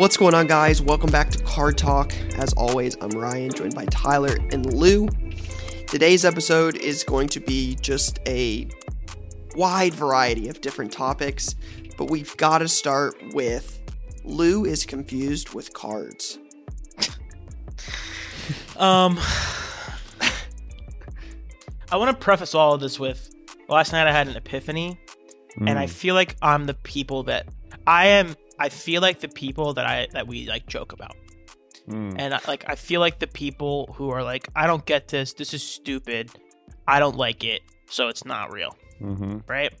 What's going on, guys? Welcome back to Card Talk. As always, I'm Ryan, joined by Tyler and Lou. Today's episode is going to be just a wide variety of different topics, but we've got to start with Lou is confused with cards. Um, I want to preface all of this with last night I had an epiphany, and I feel like I'm the people that I am. I feel like the people that I that we like joke about, and I, like I feel like the people who are like, I don't get this. This is stupid. I don't like it, so it's not real, Mm-hmm. right?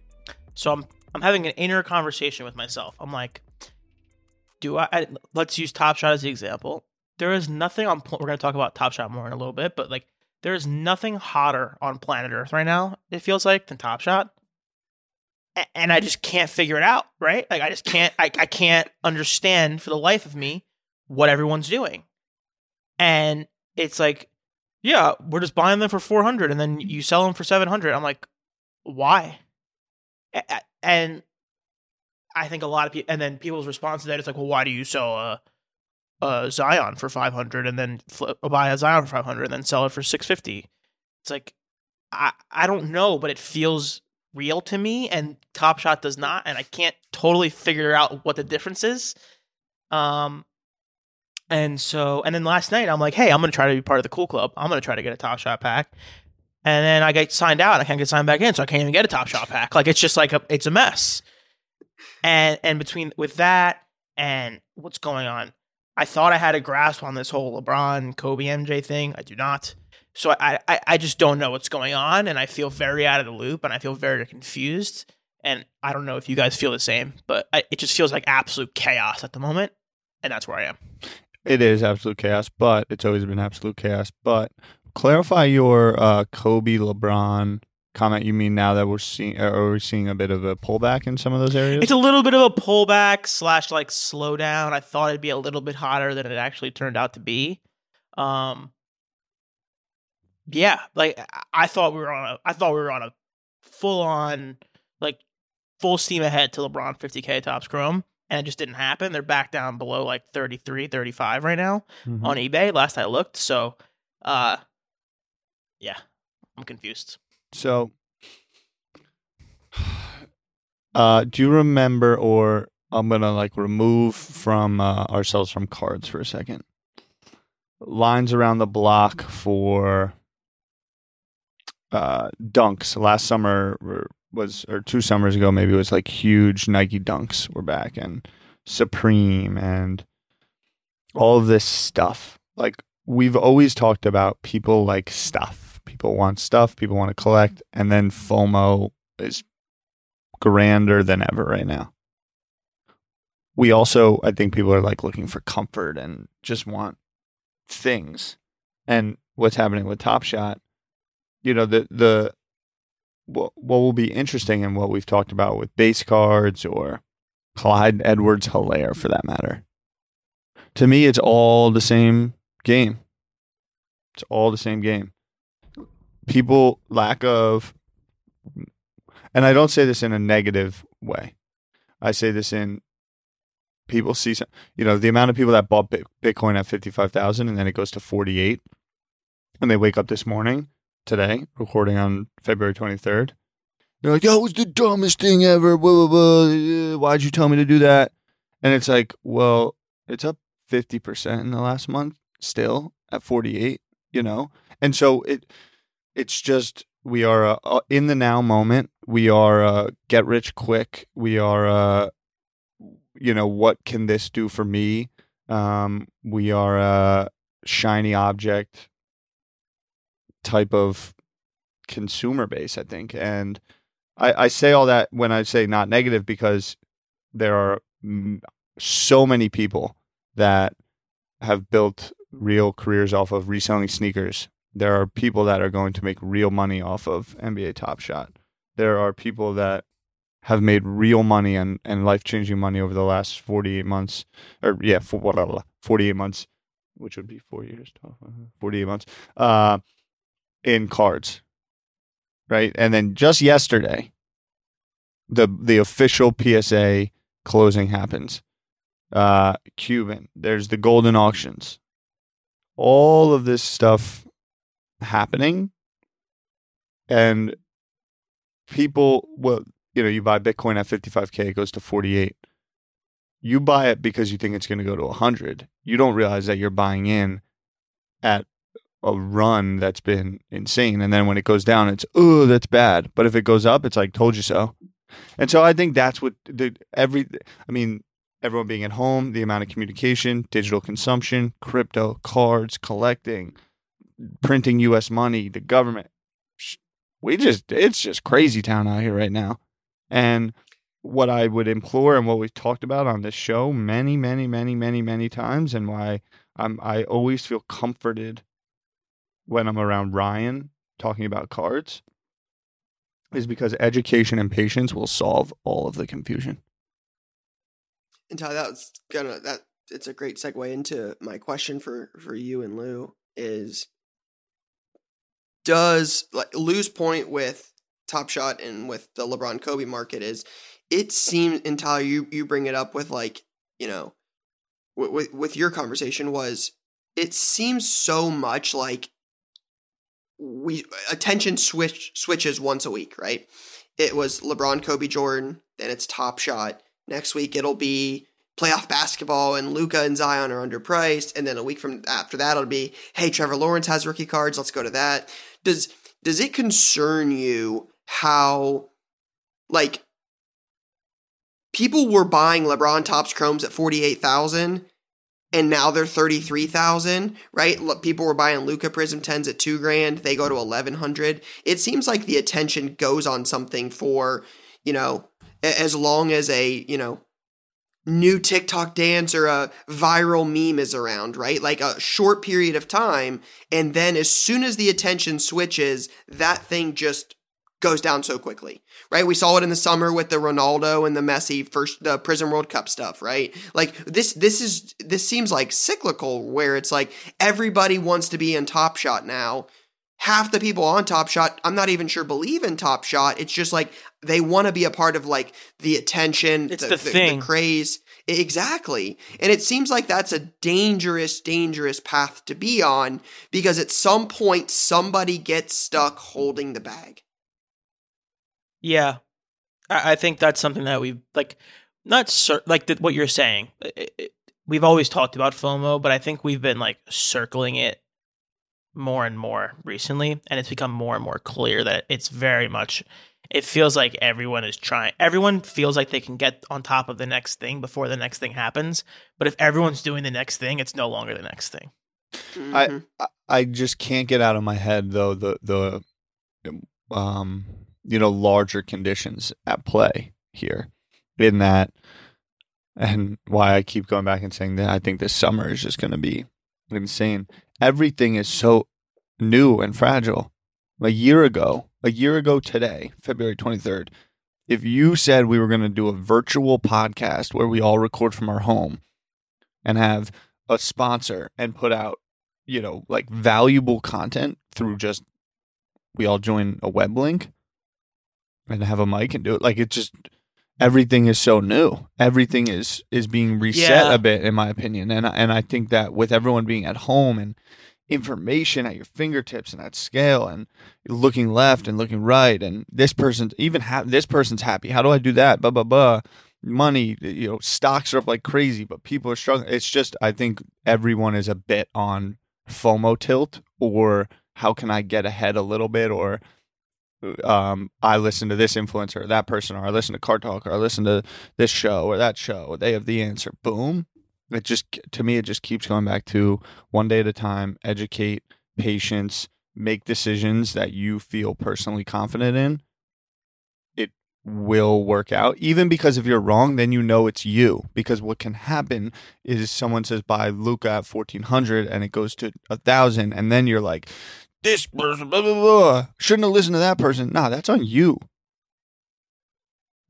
So I'm I'm having an inner conversation with myself. I'm like, do I? I let's use Top Shot as the example. There is nothing on. We're going to talk about Top Shot more in a little bit, but like, there is nothing hotter on planet Earth right now. It feels like than Top Shot, and I just can't figure it out. Right? Like, I just can't. I I can't understand for the life of me what everyone's doing, and it's like, yeah, we're just buying them for four hundred, and then you sell them for seven hundred. I'm like, why? And I think a lot of people, and then people's response to that is like, well, why do you sell a, a Zion for 500 and then flip, uh, buy a Zion for 500 and then sell it for 650? It's like, I, I don't know, but it feels real to me and Top Shot does not. And I can't totally figure out what the difference is. Um, and so, and then last night I'm like, hey, I'm to try to be part of the cool club. I'm to try to get a Top Shot pack. And then I get signed out. I can't get signed back in, so I can't even get a Top Shot pack. Like it's just like a, it's a mess. And and between with that and what's going on, I thought I had a grasp on this whole LeBron Kobe MJ thing. I do not. So I, I I just don't know what's going on, and I feel very out of the loop, and I feel very confused. And I don't know if you guys feel the same, but I, it just feels like absolute chaos at the moment, and that's where I am. It is absolute chaos, but it's always been absolute chaos. But clarify your uh, Kobe LeBron comment. You mean now that we're seeing, uh, are we seeing a bit of a pullback in some of those areas? It's a little bit of a pullback slash like slowdown. I thought it'd be a little bit hotter than it actually turned out to be. Um, yeah, like I- thought we were on a, I thought we were on a full on like full steam ahead to LeBron 50k Topps Chrome, and it just didn't happen. They're back down below like 33, 35 right now Mhm. on eBay. Last I looked, so uh, yeah, I'm confused. So, uh, do you remember, or I'm gonna like remove from uh, ourselves from cards for a second. Lines around the block for uh, dunks. Last summer was, or two summers ago, maybe it was like huge Nike dunks were back, and Supreme, and all of this stuff. Like we've always talked about people like stuff. People want stuff, people want to collect, and then FOMO is grander than ever right now. We also, I think people are like looking for comfort and just want things. And what's happening with Top Shot, you know, the the what, what will be interesting and what we've talked about with base cards or Clyde Edwards Helaire for that matter. To me, it's all the same game. It's all the same game. People lack of, and I don't say this in a negative way. I say this in people see some, you know, the amount of people that bought Bitcoin at 55,000 and then it goes to 48 and they wake up this morning, today, recording on February 23rd. They're like, that was the dumbest thing ever. Blah, blah, blah. Why'd you tell me to do that? And it's like, well, it's up 50% in the last month still at 48, you know? And so it it's just we are uh, uh, in the now moment. We are uh, get rich quick. We are uh, you know, what can this do for me? Um, we are a shiny object type of consumer base, I think. And I, I say all that when I say not negative because there are mm, so many people that have built real careers off of reselling sneakers. There are people that are going to make real money off of NBA Top Shot. There are people that have made real money and, and life changing money over the last 48 months, or yeah, for, blah, blah, blah, 48 months, which would be four years, 12, uh, 48 months, uh, in cards. Right. And then just yesterday, the the official PSA closing happens. Uh, Cuban, there's the golden auctions. All of this stuff happening. And people, well, you know, you buy Bitcoin at 55K, it goes to 48. You buy it because you think it's going to go to 100. You don't realize that you're buying in at a run that's been insane. And then when it goes down, it's, oh, that's bad. But if it goes up, it's like, told you so. And so I think that's what the, every, I mean, everyone being at home, the amount of communication, digital consumption, crypto, cards, collecting, printing US money, the government. We just, it's just crazy town out here right now. And what I would implore and what we've talked about on this show many, many, many, many, many times, and why I'm I always feel comforted when I'm around Ryan talking about cards is because education and patience will solve all of the confusion. And Ty, that's gonna that it's a great segue into my question for for you and Lou is does like Lou's point with Top Shot and with the LeBron Kobe market is it seems and Ty, you you bring it up with like you know with, with with your conversation was it seems so much like we attention switch switches once a week, right? It was LeBron, Kobe, Jordan, then it's Top Shot. Next week it'll be playoff basketball and Luka and Zion are underpriced, and then a week from after that it'll be, hey, Trevor Lawrence has rookie cards, let's go to that. Does does it concern you how like people were buying LeBron Topps Chromes at 48,000 and now they're 33,000, right? People were buying Luka Prizm 10s at 2 grand, they go to 1100. It seems like the attention goes on something for, you know, as long as a, you know, new TikTok dance or a viral meme is around, right? Like a short period of time and then as soon as the attention switches, that thing just goes down so quickly, right? We saw it in the summer with the Ronaldo and the Messi first the Prizm World Cup stuff, right? Like this this is this seems like cyclical where it's like everybody wants to be in Top Shot now. Half the people on Top Shot, I'm not even sure believe in Top Shot. It's just like they want to be a part of like the attention, it's the, the, the, thing, the craze. Exactly. And it seems like that's a dangerous, dangerous path to be on because at some point somebody gets stuck holding the bag. Yeah, I, I think that's something that we've like. Not cer- like the, what you're saying. It, it, we've always talked about FOMO, but I think we've been like circling it more and more recently, and it's become more and more clear that it's very much. It feels like everyone is trying. Everyone feels like they can get on top of the next thing before the next thing happens. But if everyone's doing the next thing, it's no longer the next thing. Mm-hmm. I I just can't get out of my head though the the um you know larger conditions at play here in that and why I keep going back and saying that I think this summer is just going to be insane. Everything is so new and fragile. A year ago, a year ago today, February 23rd, if you said we were going to do a virtual podcast where we all record from our home and have a sponsor and put out, you know, like valuable content through just we all join a web link and have a mic and do it. Like it just everything is so new. Everything is is being reset Yeah. a bit, in my opinion. And and I think that with everyone being at home and information at your fingertips and at scale and looking left and looking right and this person's even ha- this person's happy. How do I do that? Blah blah blah. Money, you know, stocks are up like crazy, but people are struggling. It's just I think everyone is a bit on FOMO tilt or how can I get ahead a little bit or um, I listen to this influencer or that person, or I listen to Card Talk, or I listen to this show or that show, they have the answer. Boom. It just, to me, it just keeps going back to one day at a time, educate, patience, make decisions that you feel personally confident in. It will work out. Even because if you're wrong, then you know it's you. Because what can happen is someone says buy Luka at fourteen hundred and it goes to a thousand, and then you're like, this person, blah blah blah. Shouldn't have listened to that person. Nah, that's on you.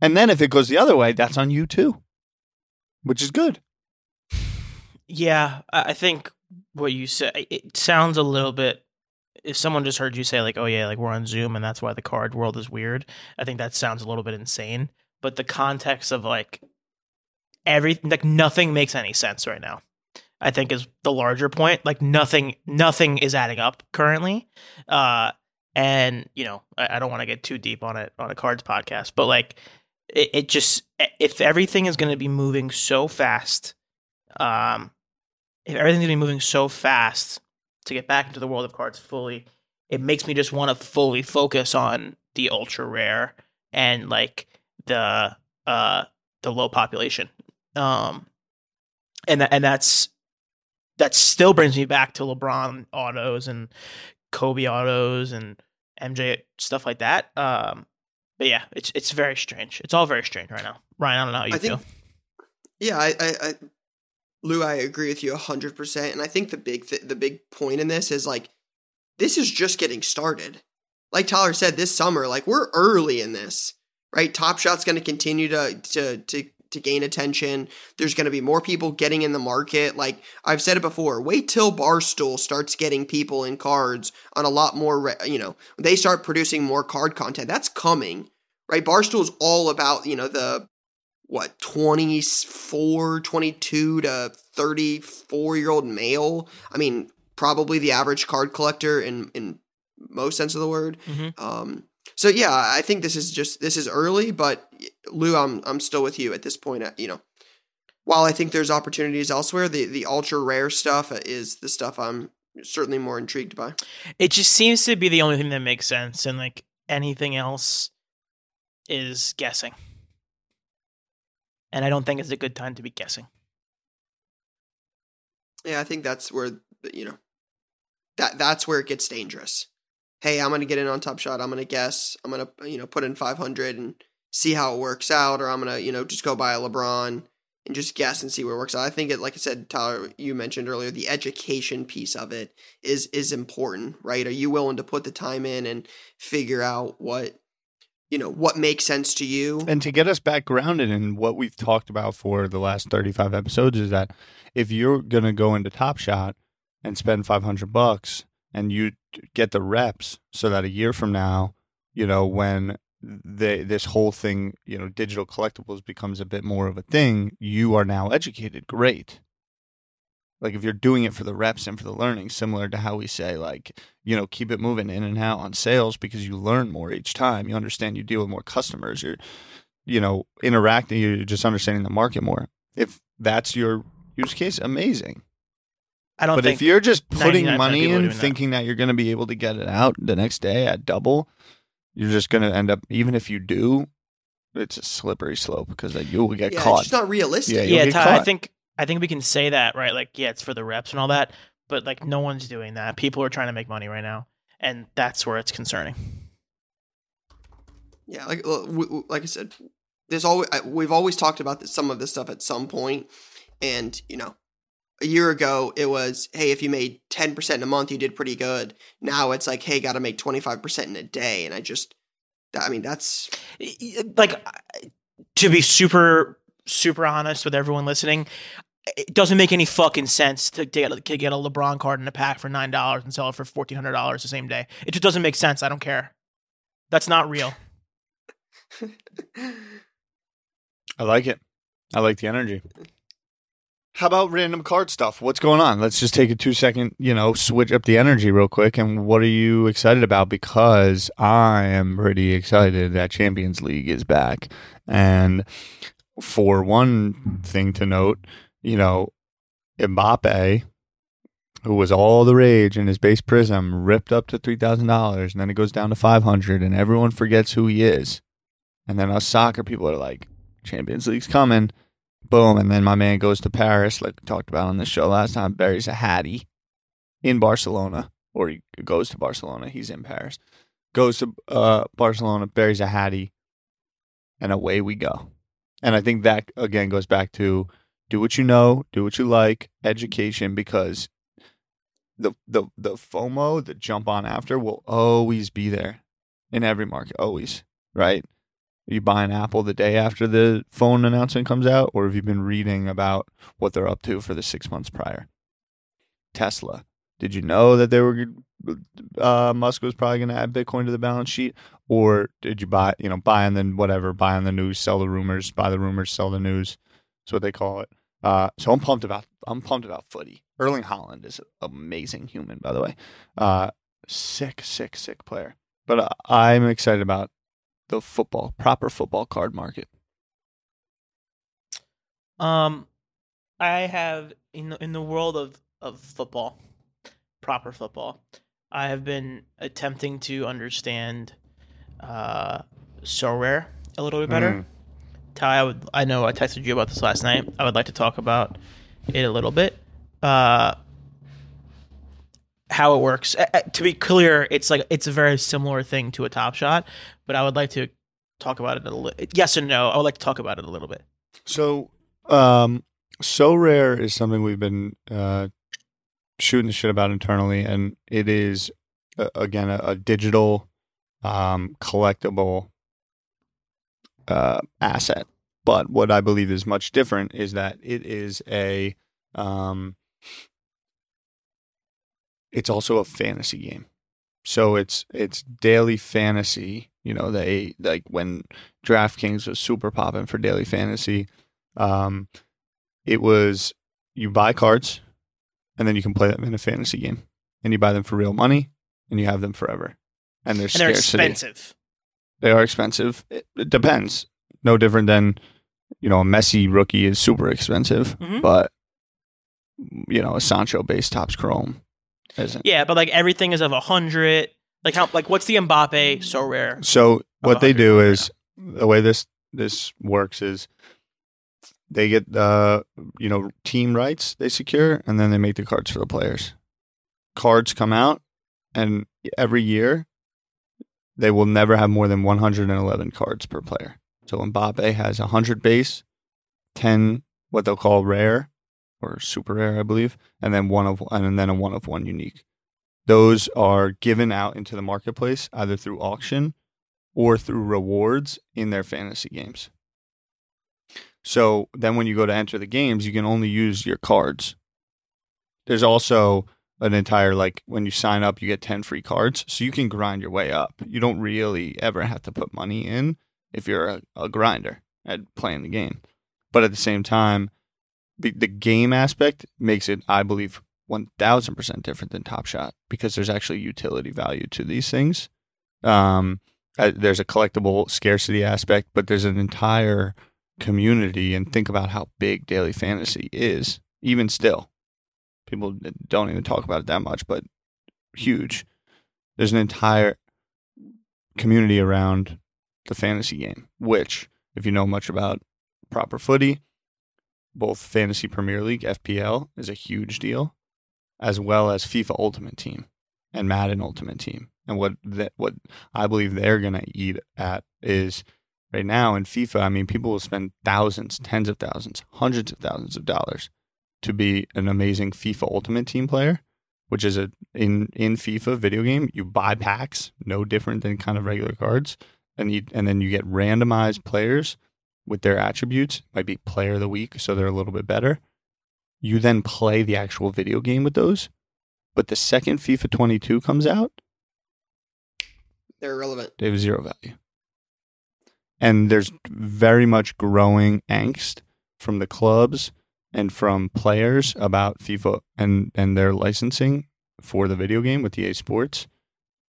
And then if it goes the other way, that's on you too, which is good. Yeah, I think what you said it sounds a little bit. If someone just heard you say like, "Oh yeah, like we're on Zoom and that's why the card world is weird," I think that sounds a little bit insane. But the context of like everything, like nothing makes any sense right now. I think is the larger point. Like nothing, nothing is adding up currently. Uh, and you know, I, I don't want to get too deep on it on a cards podcast, but like it, it just if everything is going to be moving so fast, um, if everything's gonna be moving so fast to get back into the world of cards fully, it makes me just want to fully focus on the ultra rare and like the uh the low population. Um and and that's that still brings me back to LeBron autos and Kobe autos and MJ stuff like that. Um but yeah, it's it's very strange. It's all very strange right now. Ryan, I don't know how you I feel. think, yeah, I, I, I, Lou, I agree with you hundred percent, and I think the big, th- the big point in this is like, this is just getting started. Like Tyler said, this summer, like we're early in this, right? Top Shot's going to continue to to to to gain attention. There's going to be more people getting in the market. Like I've said it before, wait till Barstool starts getting people in cards on a lot more, re- you know, they start producing more card content. That's coming, right? Barstool's all about, you know, the what 24 22 to 34 year old male i mean probably the average card collector in in most sense of the word Mhm. um so yeah i think this is just this is early but lou i'm i'm still with you at this point uh, you know. While i think there's opportunities elsewhere the the ultra rare stuff is the stuff i'm certainly more intrigued by. It just seems to be the only thing that makes sense and like anything else is guessing. And i don't think it's a good time to be guessing. Yeah, I think that's where you know that that's where it gets dangerous. Hey, I'm gonna get in on Top Shot. I'm gonna guess. I'm gonna you know put in 500 and see how it works out, or I'm gonna you know just go buy a LeBron and just guess and see where it works out. I think it, like I said, Tyler, you mentioned earlier, the education piece of it is is important, right? Are you willing to put the time in and figure out what you know what makes sense to you? And to get us back grounded in what we've talked about for the last 35 episodes is that if you're going to go into Top Shot and spend 500 bucks and you get the reps so that a year from now, you know, when the this whole thing, you know, digital collectibles becomes a bit more of a thing, you are now educated. Great. Like if you're doing it for the reps and for the learning, similar to how we say like, you know, keep it moving in and out on sales because you learn more each time. You understand you deal with more customers. You're, you know, interacting. You're just understanding the market more. If that's your use case, amazing. I don't But think if you're just putting money in, doing that. thinking that you're going to be able to get it out the next day at double, you're just going to end up. Even if you do, it's a slippery slope because then you will get yeah, it's caught. just not realistic. Yeah, yeah Ty, i think i think we can say that right like yeah it's for the reps and all that but like no one's doing that people are trying to make money right now and that's where it's concerning Yeah, like w- w- like I said, there's always we've always talked about this, some of this stuff at some point, and you know, a year ago it was hey if you made ten percent in a month you did pretty good. Now it's like hey got to make twenty five percent in a day, and I just I mean that's like to be super super honest with everyone listening it doesn't make any fucking sense to, to, get, to get a lebron card in a pack for nine dollars and sell it for $1400 the same day it just doesn't make sense i don't care that's not real I like it. I like the energy. How about random card stuff? What's going on? Let's just take a two second, you know, switch up the energy real quick. And what are you excited about? Because I am pretty excited that Champions League is back. And for one thing to note, you know, Mbappe, who was all the rage in his base Prizm, ripped up to three thousand dollars, and then it goes down to five hundred, and everyone forgets who he is. And then us soccer people are like, Champions League's coming. Boom. And then my man goes to Paris, like we talked about on the show last time, buries a Hattie in Barcelona, or he goes to Barcelona. He's in Paris. Goes to uh, Barcelona, buries a Hattie, and away we go. And I think that again goes back to do what you know, do what you like, education, because the the the FOMO, the jump on after, will always be there in every market, always. Right? Are you buying Apple the day after the phone announcement comes out, or have you been reading about what they're up to for the six months prior? Tesla. Did you know that they were uh, Musk was probably going to add Bitcoin to the balance sheet, or did you buy, you know, buy and then whatever, buy on the news, sell the rumors, buy the rumors, sell the news? That's what they call it. Uh, so I'm pumped about I'm pumped about footy. Erling Haaland is an amazing human, by the way. Uh, sick, sick, sick player. But uh, I'm excited about the football, proper football card market. Um, I have in the, in the world of of football, proper football. I have been attempting to understand uh, Sorare a little bit better. Mm. Ty, I would I know I texted you about this last night. I would like to talk about it a little bit. Uh, how it works. Uh, to be clear, it's like it's a very similar thing to a Top Shot, but I would like to talk about it a little. Yes and no. I would like to talk about it a little bit. So, um, Sorare is something we've been uh, shooting the shit about internally, and it is uh, again a, a digital um, collectible uh, asset. But what I believe is much different is that it is a um, it's also a fantasy game. So it's it's daily fantasy. You know, they like when DraftKings was super popping for daily fantasy. Um, it was you buy cards, and then you can play them in a fantasy game, and you buy them for real money, and you have them forever. And there's And they're expensive. They are expensive. It, it depends. No different than you know a Messi rookie is super expensive, Mhm. but you know a Sancho based Topps Chrome isn't. Yeah, but like everything is of a hundred. Like how like what's the Mbappe Sorare? So what they do is the way this this works is they get uh you know team rights they secure and then they make the cards for the players. Cards come out and every year they will never have more than 111 cards per player. So Mbappe has 100 base, 10 what they'll call rare or super rare I believe, and then one of and then a one of one unique. Those are given out into the marketplace either through auction or through rewards in their fantasy games. So then when you go to enter the games, you can only use your cards. There's also an entire like when you sign up, you get 10 free cards. So you can grind your way up. You don't really ever have to put money in if you're a, a grinder at playing the game. But at the same time, the, the game aspect makes it, I believe, 1000% different than Top Shot because there's actually utility value to these things. Um, uh, there's a collectible scarcity aspect, but there's an entire community. And think about how big daily fantasy is, even still. People don't even talk about it that much, but huge. There's an entire community around the fantasy game, which, if you know much about proper footy, both Fantasy Premier League, FPL, is a huge deal, as well as FIFA Ultimate Team and Madden Ultimate Team. And what that what I believe they're gonna eat at is right now in FIFA. I mean, people will spend thousands, tens of thousands, hundreds of thousands of dollars to be an amazing FIFA Ultimate Team player, which is a in in FIFA video game. You buy packs, no different than kind of regular cards, and you and then you get randomized players with their attributes. Might be player of the week, so they're a little bit better. You then play the actual video game with those. But the second FIFA 22 comes out, They're irrelevant. they have zero value. And there's very much growing angst from the clubs and from players about FIFA and, and their licensing for the video game with EA Sports.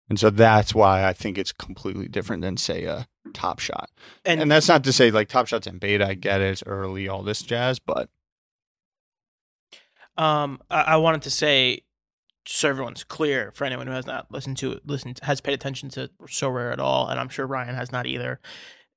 And so that's why I think it's completely different than, say, a Top Shot. And, And that's not to say like Top Shot's in beta, I get it, it's early, all this jazz, but um, I, I wanted to say, so everyone's clear for anyone who has not listened to listened has paid attention to Sorare at all, and I'm sure Ryan has not either.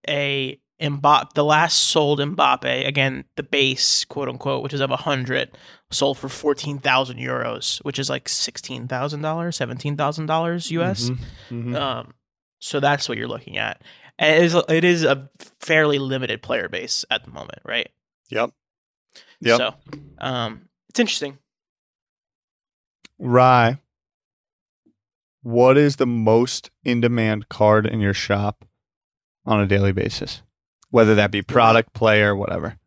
A Mbappe, the last sold Mbappe, again the base quote unquote, which is of hundred, sold for fourteen thousand euros, which is like sixteen thousand dollars, seventeen thousand dollars US. Mhm, mhm. Um, so that's what you're looking at. and it is it is a fairly limited player base at the moment, right? Yep. Yep. So, um, it's interesting. Rye, what is the most in demand card in your shop on a daily basis? Whether that be product, player, whatever.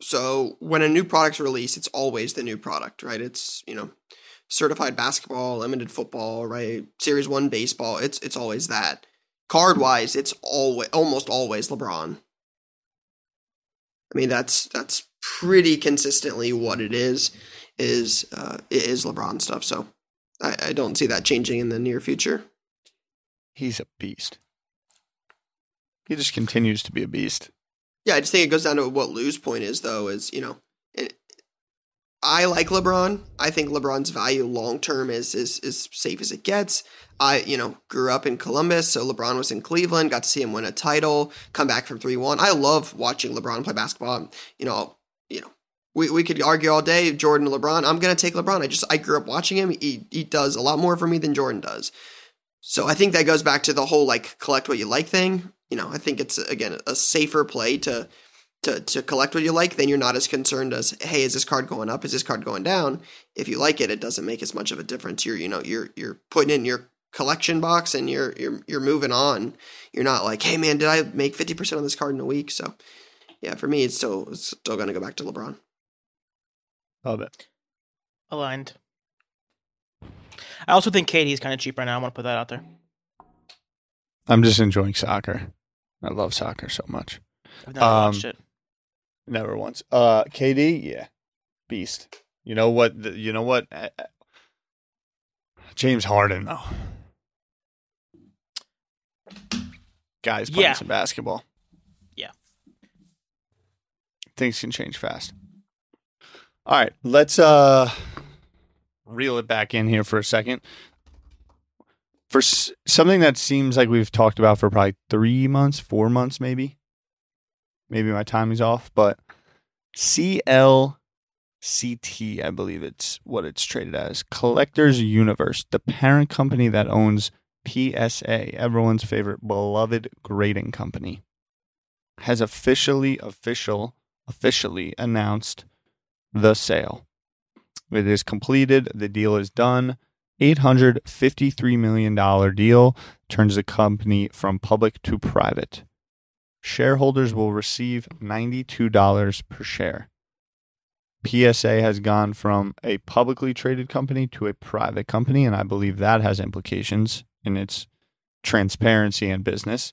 So when a new product's released, it's always the new product, right? It's you know, certified basketball, limited football, right? Series one baseball. It's it's always that. Card wise, it's always almost always LeBron. I mean, that's that's pretty consistently what it is. Is uh, it is LeBron stuff. So I, I don't see that changing in the near future. He's a beast. He just continues to be a beast. Yeah, I just think it goes down to what Lou's point is, though, is, you know, it, I like LeBron. I think LeBron's value long term is is as safe as it gets. I, you know, grew up in Columbus, so LeBron was in Cleveland, got to see him win a title, come back from 3 1. I love watching LeBron play basketball. You know, you know, we, we could argue all day, Jordan LeBron. I'm gonna take LeBron. I just I grew up watching him. He he does a lot more for me than Jordan does. So I think that goes back to the whole like collect what you like thing. You know, I think it's again a safer play to to to collect what you like. Then you're not as concerned as hey, is this card going up? Is this card going down? If you like it, it doesn't make as much of a difference. You're you know you're you're putting in your collection box and you're you're you're moving on. You're not like hey man, did I make fifty percent on this card in a week? So yeah, for me, it's still it's still going to go back to LeBron. Love it. Aligned. I also think KD's kind of cheap right now. I want to put that out there. I'm just enjoying soccer. I love soccer so much. I've never Um, watched it. Never once. Uh, KD, yeah, beast. You know what? The, you know what? Uh, uh, James Harden, though. Guys playing Yeah. some basketball. Things can change fast. All right, let's uh reel it back in here for a second. For s- something that seems like we've talked about for probably three months, four months, maybe. Maybe my timing's off, but CLCT, I believe it's what it's traded as. Collectors Universe, the parent company that owns PSA, everyone's favorite beloved grading company, has officially, official, officially announced the sale. It is completed. The deal is done. $853 million deal turns the company from public to private. Shareholders will receive $92 per share. PSA has gone from a publicly traded company to a private company, and I believe that has implications in its transparency and business.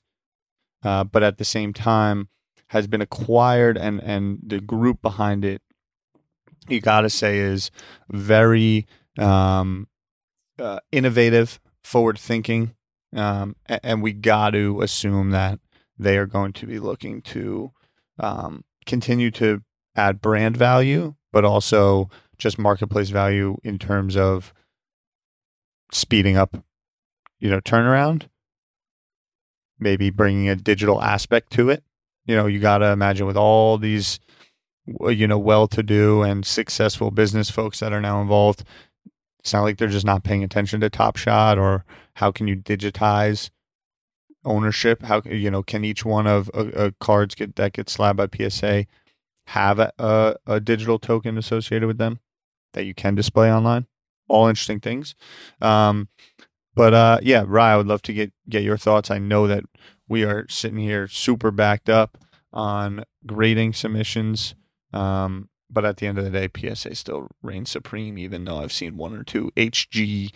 Uh, but at the same time, has been acquired, and, and the group behind it you got to say is very um, uh, innovative, forward thinking, um, a- and we got to assume that they are going to be looking to um, continue to add brand value, but also just marketplace value in terms of speeding up, you know, turnaround. Maybe bringing a digital aspect to it. You know, you got to imagine with all these you know well-to-do and successful business folks that are now involved it's not like they're just not paying attention to top shot or how can you digitize ownership? How you know can each one of uh, uh, cards get that gets slabbed by psa have a, a, a digital token associated with them that you can display online? All interesting things. Um, but uh, yeah rye i would love to get get your thoughts. I know that we are sitting here super backed up on grading submissions um, but at the end of the day, PSA still reigns supreme, even though I've seen one or two HGACSV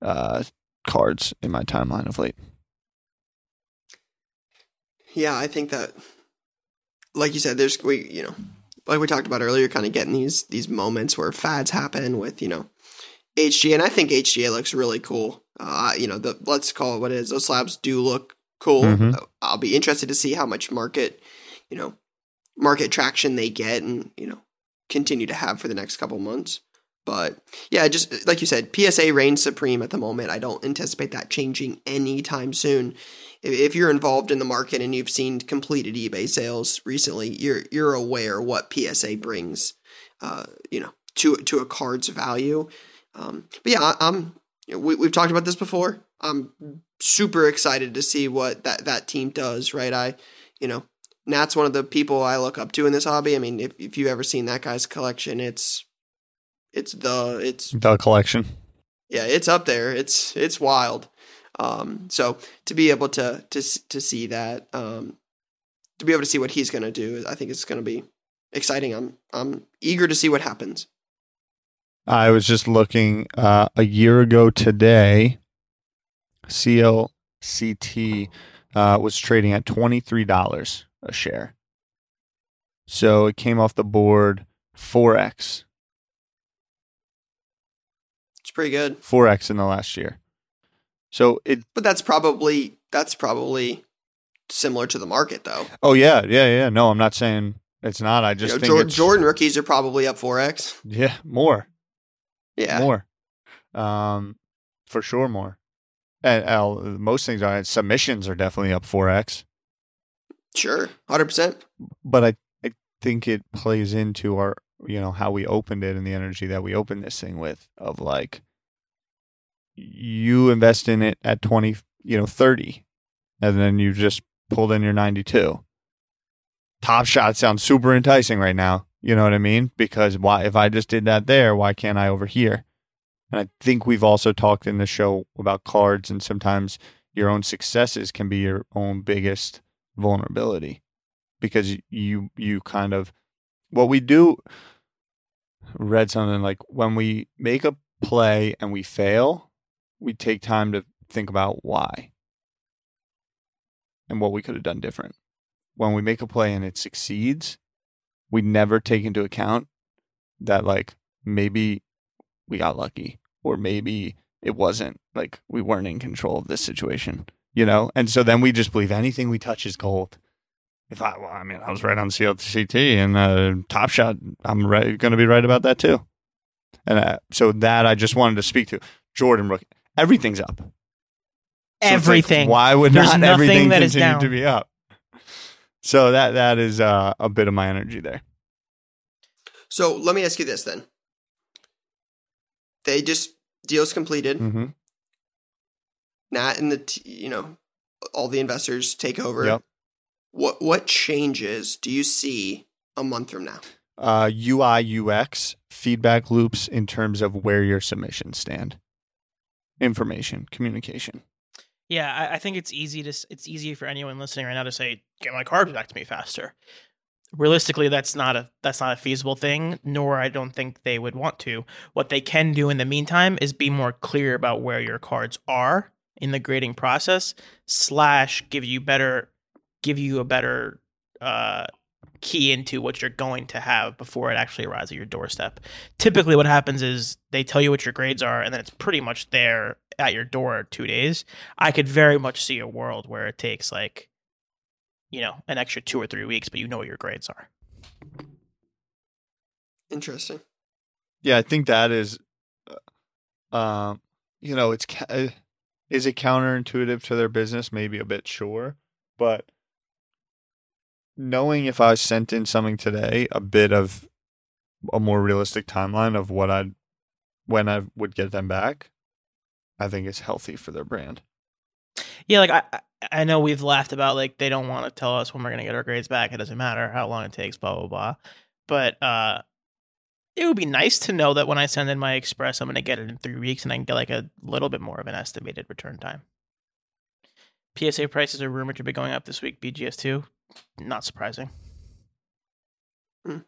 uh, cards in my timeline of late. Yeah, I think that, like you said, there's we you know, like we talked about earlier, kind of getting these these moments where fads happen with you know, HG, and I think HGA looks really cool. Uh, you know, the let's call it what it is. Those slabs do look cool. Mhm. Uh, I'll be interested to see how much market, you know, market traction they get, and you know, continue to have for the next couple months. But yeah, just like you said, PSA reigns supreme at the moment. I don't anticipate that changing anytime soon if- you're involved in the market and you've seen completed eBay sales recently, you're you're aware what PSA brings, uh, you know, to to a card's value. Um, but yeah, I, know, we, we've talked about this before. I'm super excited to see what that that team does. Right, I, you know, Nat's one of the people I look up to in this hobby. I mean, if if you've ever seen that guy's collection, it's it's the it's The collection. yeah, it's up there. It's it's wild. Um, so to be able to to to see that, um, to be able to see what he's going to do, I think it's going to be exciting. I'm I'm eager to see what happens. I was just looking uh, a year ago today. CLCT uh, was trading at twenty three dollars a share, so it came off the board four x, It's pretty good, four x in the last year. So it. but that's probably that's probably similar to the market though. Oh yeah, yeah, yeah. No, I'm not saying it's not. I just You know, think Jor- it's, Jordan rookies are probably up four x. Yeah, more. Yeah, more um for sure more. And uh, most things are submissions are definitely up 4x sure, hundred percent. but I, I think it plays into our you know how we opened it and the energy that we opened this thing with of like you invest in it at 20 you know 30 and then you just pulled in your 92 top shot sounds super enticing right now you know what i mean? Because why if i just did that there why can't i over here? And i think we've also talked in the show about cards and sometimes your own successes can be your own biggest vulnerability because you you kind of what we do read something like when we make a play and we fail we take time to think about why and what we could have done different. When we make a play and it succeeds we never take into account that like maybe we got lucky or maybe it wasn't like we weren't in control of this situation you know and so then we just believe anything we touch is gold if I, well, I mean, I was right on CLCT and uh, Top Shot. I'm right, going to be right about that too. And uh, so that I just wanted to speak to Jordan Rook. Everything's up. So it's like, Everything. why would There's not nothing everything that is continue down. to be up? So that that is uh, a bit of my energy there. So let me ask you this then. They just deals completed. Mm-hmm. Nat and the t- you know all the investors take over. Yep. What what changes do you see a month from now? Uh, UI UX feedback loops in terms of where your submissions stand, information, communication. Yeah, I, I think it's easy to it's easy for anyone listening right now to say, "Get my cards back to me faster." Realistically, that's not a that's not a feasible thing. Nor I don't think they would want to. What they can do in the meantime is be more clear about where your cards are in the grading process, slash give you better give you a better uh, key into what you're going to have before it actually arrives at your doorstep. Typically, what happens is they tell you what your grades are, and then it's pretty much there at your door two days. I could very much see a world where it takes like, you know, an extra two or three weeks, but you know what your grades are. Interesting. Yeah, I think that is, uh, um, you know, it's ca- uh, is it counterintuitive to their business? Maybe a bit, sure, but knowing if I sent in something today, a bit of a more realistic timeline of what I'd when I would get them back, I think is healthy for their brand. Yeah, like I I- know we've laughed about like they don't want to tell us when we're gonna get our grades back. It doesn't matter how long it takes, blah blah blah. But uh it would be nice to know that when I send in my express, I'm gonna get it in three weeks and I can get like a little bit more of an estimated return time. PSA prices are rumored to be going up this week. BGS two, not surprising. Hmm.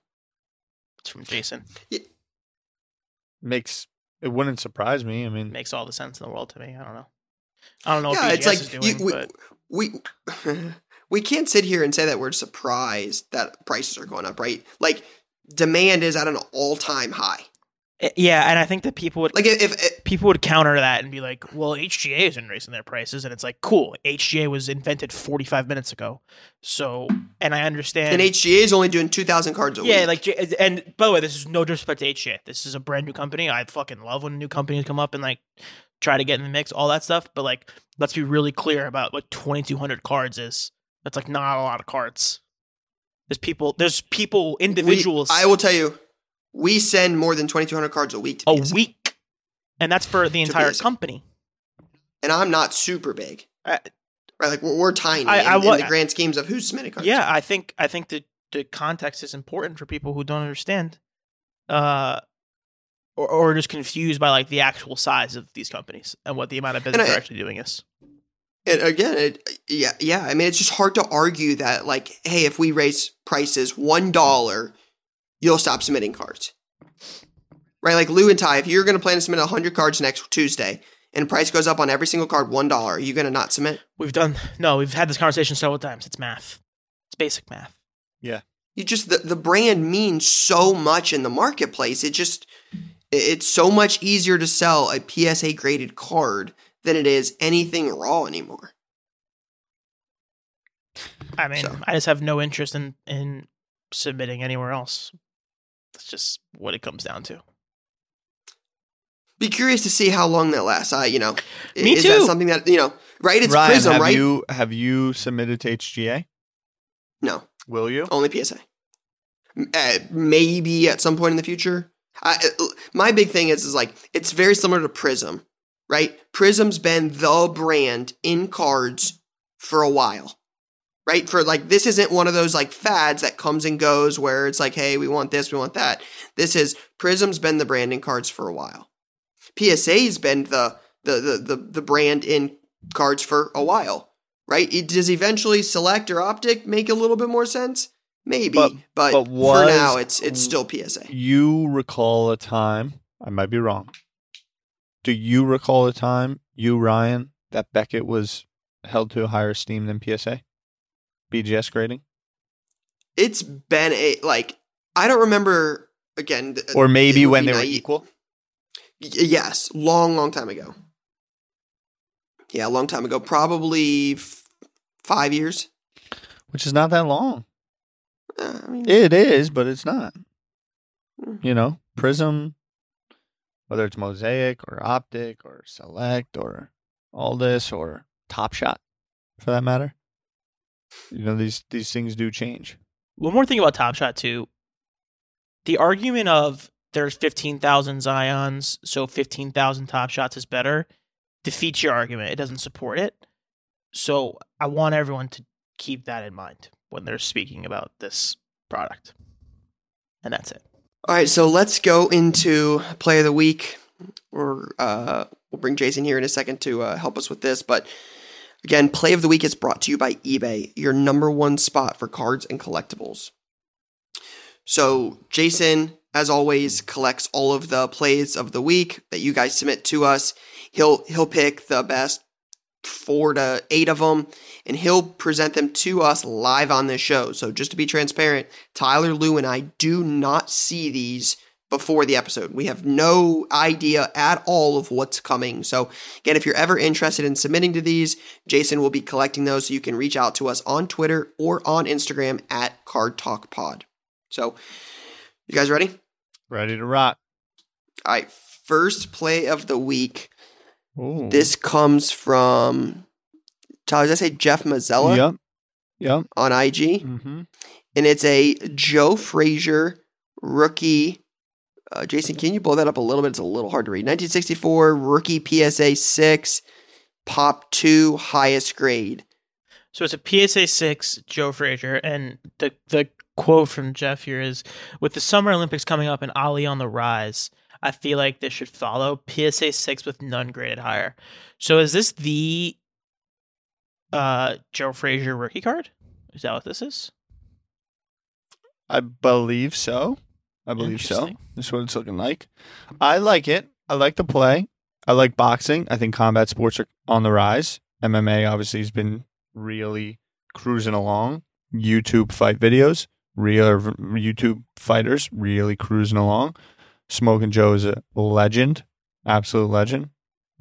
It's from Jason. Makes it wouldn't surprise me. I mean, Makes all the sense in the world to me. I don't know. I don't know yeah, what it's like is doing, you, we, but we we can't sit here and say that we're surprised that prices are going up, right? Like demand is at an all time high. Eh, yeah, and I think that people would Like if, if people would counter that and be like, "Well, HGA isn't raising their prices," and it's like, "Cool, HGA was invented 45 minutes ago." So, and I understand. and HGA is only doing two thousand cards a yeah, week. Yeah, like, and by the way, this is no disrespect to HGA. This is a brand new company. I fucking love when new companies come up and like try to get in the mix, all that stuff. But like, let's be really clear about what 2,200 cards is. That's like not a lot of cards. There's people. There's people, We- individuals. I will tell you, we send more than twenty two hundred cards a week. To a PSA. week. and that's for the entire PSA. company. and I'm not super big. I- right, like we're, we're tiny I- in, I wa- in the grand schemes of who's submitting cards. Yeah, I think I think the the context is important for people who don't understand, uh, or or just confused by like the actual size of these companies and what the amount of business I- they're actually doing is. And again, it, yeah, yeah. I mean, it's just hard to argue that, like, hey, if we raise prices one dollar, you'll stop submitting cards, right? Like Lou and Ty, if you're going to plan to submit hundred cards next Tuesday, and price goes up on every single card one dollar, are you going to not submit? We've done no, we've had this conversation several times. It's math. It's basic math. Yeah. You just the the brand means so much in the marketplace. It just it's so much easier to sell a PSA graded card than it is anything raw anymore. I mean, So- I just have no interest in in submitting anywhere else. That's just what it comes down to. Be curious to see how long that lasts. I, you know, i- Me is too. that something that you know, right? It's Ryan, Prizm, have right? you have you submitted to HGA? no, Will you? only PSA. Uh, maybe at some point in the future. I, uh, my big thing is is like it's very similar to Prizm, right? Prizm's been the brand in cards for a while, right? For like this isn't one of those like fads that comes and goes where it's like, hey, we want this, we want that. This is Prizm's been the branding cards for a while. PSA's been the the the the, the brand in cards for a while, right? It, does eventually Select or Optic make a little bit more sense? Maybe, But- but, but for now, it's it's still PSA. You recall a time? I might be wrong. Do you recall a time, you Ryan, that Beckett was held to a higher esteem than PSA? BGS grading, It's been a like I don't remember again, or maybe when they were equal? Y- Yes, long, long time ago. Yeah, a long time ago, probably f- five years. Which is not that long. Uh, I mean, It is, but it's not. Mm. You know, Prizm, whether it's Mosaic or Optic or Select or all this or Top Shot, for that matter. You know, these these things do change. One more thing about Top Shot too. The argument of there's fifteen thousand Zions, so fifteen thousand Top Shots is better, defeats your argument. It doesn't support it. So I want everyone to keep that in mind when they're speaking about this product. And that's it. All right, so let's go into play of the week. Or uh, we'll bring Jason here in a second to uh, help us with this. But again, play of the week is brought to you by eBay, your number one spot for cards and collectibles. So Jason, as always, collects all of the plays of the week that you guys submit to us. He'll he'll pick the best four to eight of them, and he'll present them to us live on this show. So just to be transparent, Tyler, Lou, and I do not see these before the episode. We have no idea at all of what's coming. So, again, if you're ever interested in submitting to these, Jason will be collecting those so you can reach out to us on Twitter or on Instagram at Card Talk Pod. So, you guys ready? Ready to rock. All right, first play of the week. Ooh. This comes from, Tyler, did I say Jeff Mazzella Yep. Yep. on IG? Mm-hmm. and it's a Joe Frazier rookie. Uh, Jason, can you blow that up a little bit? It's a little hard to read. 1964 rookie PSA six, pop two, highest grade. So it's a PSA six Joe Frazier, and the the quote from Jeff here is: "With the Summer Olympics coming up and Ali on the rise, I feel like this should follow PSA six with none graded higher." So is this the uh Joe Frazier rookie card? Is that what this is? I believe so. I believe so. Is what it's looking like. I like it. I like the play. I like boxing. I think combat sports are on the rise. MMA obviously has been really cruising along. YouTube fight videos, real YouTube fighters really cruising along. Smoking Joe is a legend, absolute legend.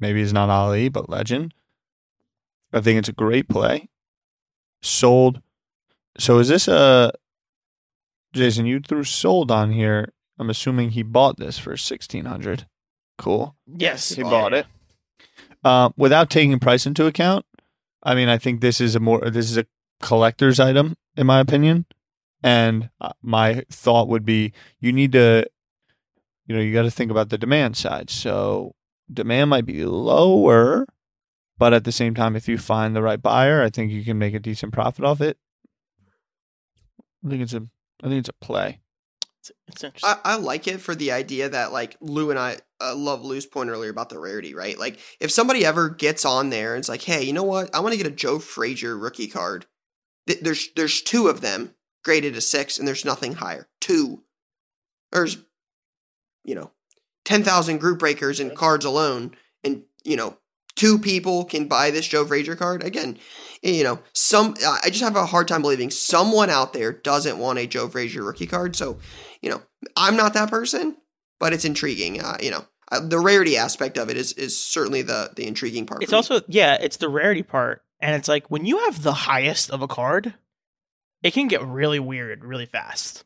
Maybe he's not Ali, but legend. I think it's a great play. Sold. So is this a Jason? You threw sold on here. I'm assuming he bought this for sixteen hundred. Cool. Yes, He bought it. Uh, without taking price into account, I mean, I think this is a more this is a collector's item in my opinion. And uh, my thought would be, you need to, you know, you got to think about the demand side. So demand might be lower, but at the same time, if you find the right buyer, I think you can make a decent profit off it. I think it's a I think it's a play. It's, it's interesting. I, I like it for the idea that like Lou and I uh, love Lou's point earlier about the rarity, right? Like if somebody ever gets on there and it's like, hey, you know what? I want to get a Joe Frazier rookie card. Th- there's there's two of them graded a six, and there's nothing higher. Two. There's, you know, ten thousand group breakers and cards alone, and you know, two people can buy this Joe Frazier card. Again, you know, some I just have a hard time believing someone out there doesn't want a Joe Frazier rookie card. So, you know, I'm not that person, but it's intriguing. Uh, you know, uh, the rarity aspect of it is is certainly the the intriguing part. it's for me. also yeah, it's the rarity part, and it's like when you have the highest of a card, it can get really weird really fast.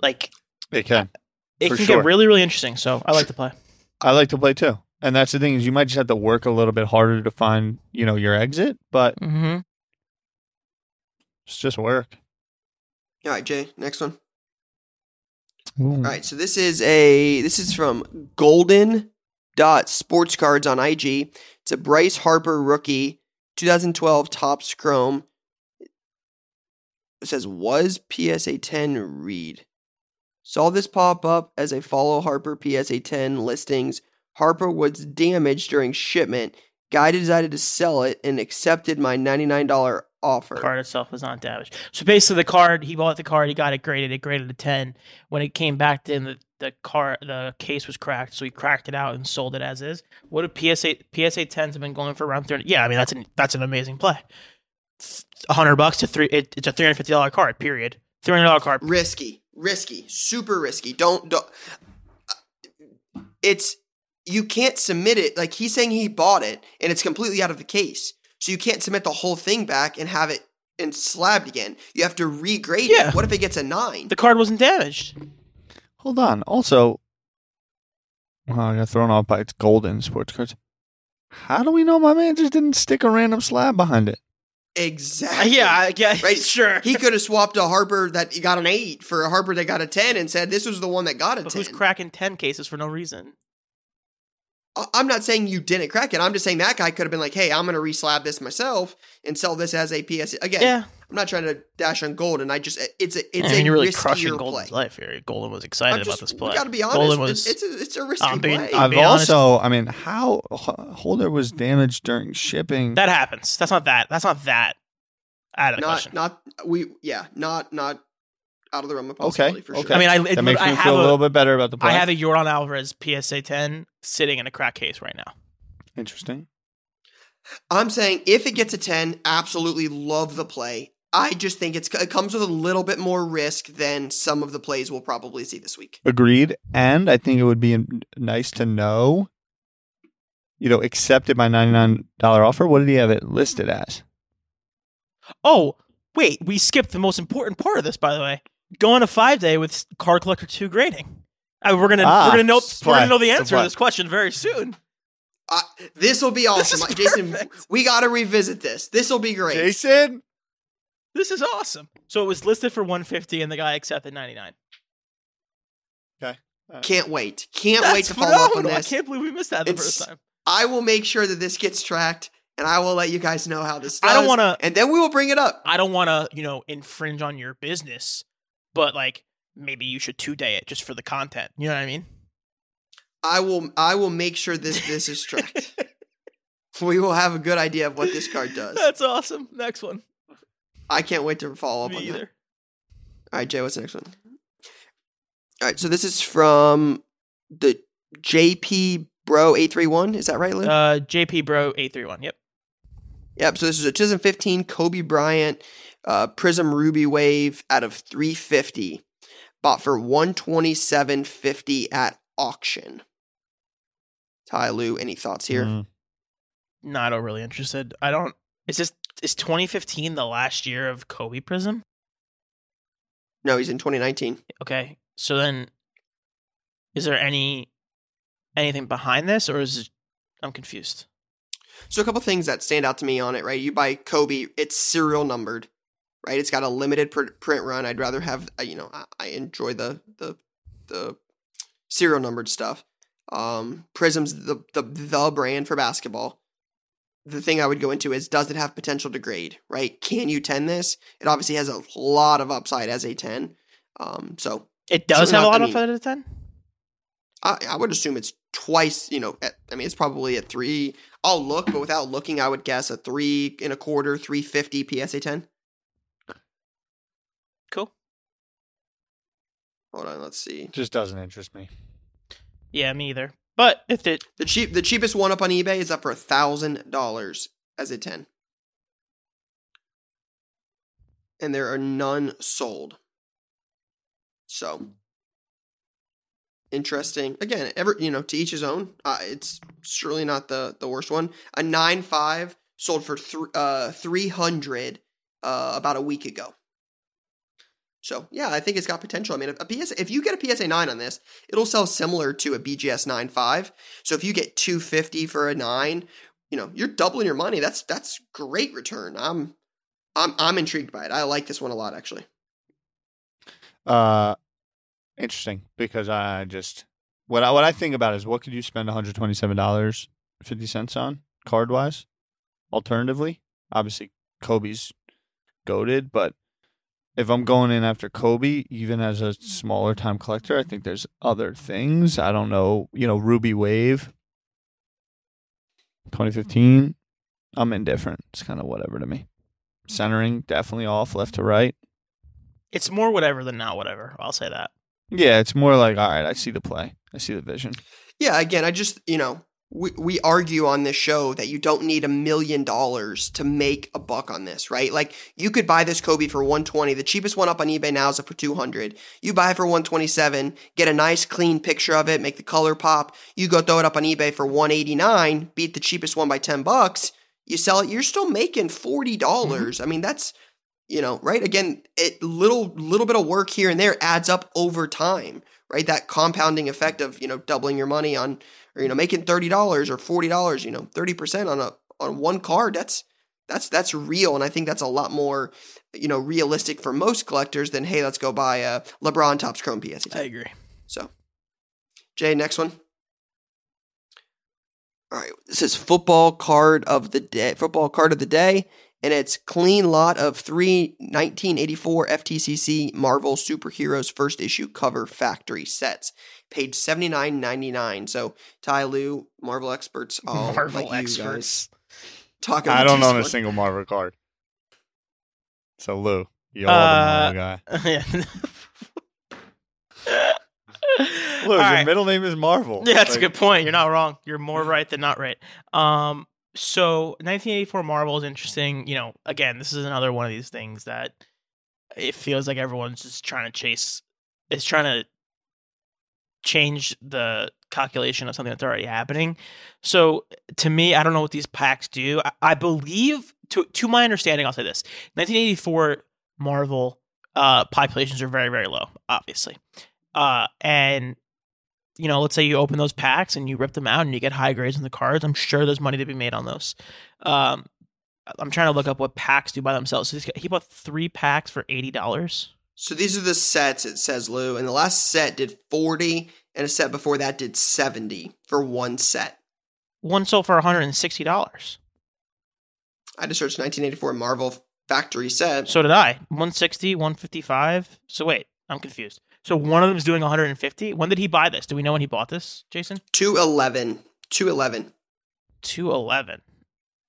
Like It can. it can sure. get really really interesting. So I like to play. I like to play too. And that's the thing is you might just have to work a little bit harder to find, you know, your exit, but Mm-hmm. it's just work. All right, Jay. Next one. Ooh. All right, so this is a this is from Golden Dot Sports Cards on IG. It's a Bryce Harper rookie, 2012 Topps Chrome. It says was PSA 10 read. Saw this pop up as I follow Harper PSA 10 listings. Harper was damaged during shipment. Guy decided to sell it and accepted my $99 offer. card itself was not damaged. So basically, the card he bought the card, he got it graded. It graded a ten. When it came back in, the the car the case was cracked, so he cracked it out and sold it as is. What do PSA PSA tens have been going for around thirty? Yeah, I mean that's an that's an amazing play. A hundred bucks to three. It, it's a three hundred fifty dollar card. Period. Three hundred dollar card. risky, risky, super risky. Don't don't. Uh, it's you can't submit it. Like he's saying he bought it and it's completely out of the case, so you can't submit the whole thing back and have it and slabbed again. You have to regrade Yeah. it. What if it gets a nine? The card wasn't damaged. Hold on. Also, well, I got thrown off by its golden sports cards. How do we know my man just didn't stick a random slab behind it? Exactly. yeah, I- yeah, Right. sure. He could have swapped a Harper that got an eight for a Harper that got a ten and said this was the one that got a But ten. who's cracking ten cases for no reason? I- I'm not saying you didn't crack it. I'm just saying that guy could have been like, "Hey, I'm going to reslab this myself and sell this as a PS." Again, Yeah, I'm not trying to dash on gold, and I just it's a it's I mean, a you're really riskier crushing play. Life here. Golden was excited I'm about this we play. got to be honest. Golden was. it's, it's a it's a risky I'm being- play. I'm I've honest. also, I mean, how Holder was damaged during shipping. that happens. That's not that. That's not that out of the not question. not we yeah not not out of the realm of Okay, possibility for okay. sure. I mean, I, that makes I me feel a, a, little bit better about the play. I have a Yordan Alvarez PSA 10 sitting in a crack case right now. Interesting. I'm saying if it gets a ten, absolutely love the play. I just think it's it comes with a little bit more risk than some of the plays we'll probably see this week. Agreed. And I think it would be nice to know, you know, accepted my $99 offer. What did he have it listed as? Oh, wait, we skipped the most important part of this, by the way. Going a five day with car Collector 2 grading. Uh, we're gonna Ah, we're gonna know it's we're gonna know the It's a answer to this question very soon. Uh, this will be This awesome, is Jason. perfect. We got to revisit this. This will be great. Jason? This is awesome. So it was listed for 150 and the guy accepted 99. Okay, Can't wait. Can't That's wait to follow up on phenomenal. this. I can't believe we missed that the It's- first time. I will make sure that this gets tracked, and I will let you guys know how this. Does, I don't wanna- and then we will bring it up. I don't want to, you know, infringe on your business, but like maybe you should two day it just for the content. You know what I mean? I will. I will make sure this this is tracked. we will have a good idea of what this card does. That's awesome. Next one. I can't wait to follow up Me on that. All right, Jay, what's the next one? All right, so this is from the JP Bro eight three one. Is that right, Lou? Uh, JP Bro eight three one. Yep. Yep. So this is a 2015 Kobe Bryant uh, Prizm Ruby Wave out of 350, bought for 127.50 at auction. Ty Lou, any thoughts here? Mm. Not overly interested. I don't. Is this is 2015 the last year of Kobe Prizm? No, he's in 2019. Okay, so then, is there any anything behind this, or is it, I'm confused? So a couple things that stand out to me on it, right? You buy Kobe, it's serial numbered, right? It's got a limited pr- print run. I'd rather have, uh, you know, I, I enjoy the the the serial numbered stuff. Um, Prizm's the, the the brand for basketball. The thing I would go into is does it have potential to grade? Right? Can you ten this? It obviously has a lot of upside as a ten. Um, so It does have a lot of upside out a ten. I, I would assume it's twice. You know, at, I mean, it's probably a three. I'll look, but without looking, I would guess a three and a quarter, three fifty PSA ten. Cool. Hold on, let's see. Just doesn't interest me. Yeah, me either. But if it The cheap, the cheapest one up on eBay is up for a thousand dollars as a ten, and there are none sold. So interesting. Again, ever you know, to each his own. Uh, it's surely not the the worst one. A nine five sold for th- uh three hundred uh about a week ago. So yeah, I think it's got potential. I mean, a, a PS if you get a PSA nine on this, it'll sell similar to a BGS nine five. So if you get two fifty for a nine, you know you're doubling your money. That's that's great return. I'm I'm I'm intrigued by it. I like this one a lot actually. Uh, interesting because I just what I what I think about is what could you spend one hundred twenty seven dollars fifty cents on card wise? Alternatively, obviously Kobe's goaded, but if I'm going in after Kobe, even as a smaller time collector, I think there's other things. I don't know, you know, Ruby Wave, 2015. I'm indifferent. It's kind of whatever to me. Centering definitely off left to right. it's more whatever than not whatever. I'll say that. Yeah, it's more like all right. I see the play. I see the vision. Yeah, again, I just, you know, we, we argue on this show that you don't need a million dollars to make a buck on this, right? Like you could buy this Kobe for 120. The cheapest one up on eBay now is up for 200. You buy it for 127, get a nice clean picture of it, make the color pop. You go throw it up on eBay for 189, beat the cheapest one by 10 bucks. You sell it, you're still making $40. dollars mm-hmm. I mean, that's you know, right? Again, it little little bit of work here and there adds up over time, right? That compounding effect of you know doubling your money on, or you know making thirty dollars or forty dollars, you know, thirty percent on a on one card. That's that's that's real, and I think that's a lot more, you know, realistic for most collectors than hey, let's go buy a LeBron Topps Chrome PSA. I agree. So, Jay, next one. All right, this is football card of the day. Football card of the day, and it's clean lot of three 1984 FTCC Marvel Superheroes first issue cover factory sets. Paid seventy nine ninety nine. So Ty Lou, Marvel experts, all Marvel let you guys experts. talk. I don't own a single Marvel card. So Lou, you're Uh, the Marvel guy. yeah. Lou, All your right. middle name is Marvel. Yeah, that's a good point. You're not wrong. You're more right than not right. Um, so 1984 Marvel is interesting. You know, again, this is another one of these things that it feels like everyone's just trying to chase. It's trying to change the calculation of something that's already happening. So to me, I don't know what these packs do. I, I believe, to to my understanding, I'll say this: 1984 Marvel uh, populations are very very low, obviously, uh, and you know, let's say you open those packs and you rip them out and you get high grades in the cards. I'm sure there's money to be made on those. Um, I'm trying to look up what packs do by themselves. So he bought three packs for eighty dollars. So these are the sets, it says Lou. And the last set did 40, and a set before that did 70 for one set. One sold for 160 dollars. I just searched 1984 Marvel factory set. So did I. 160, 155. So wait, I'm confused. So one of them is doing 150. When did he buy this? Do we know when he bought this, Jason? 211. 211. 211.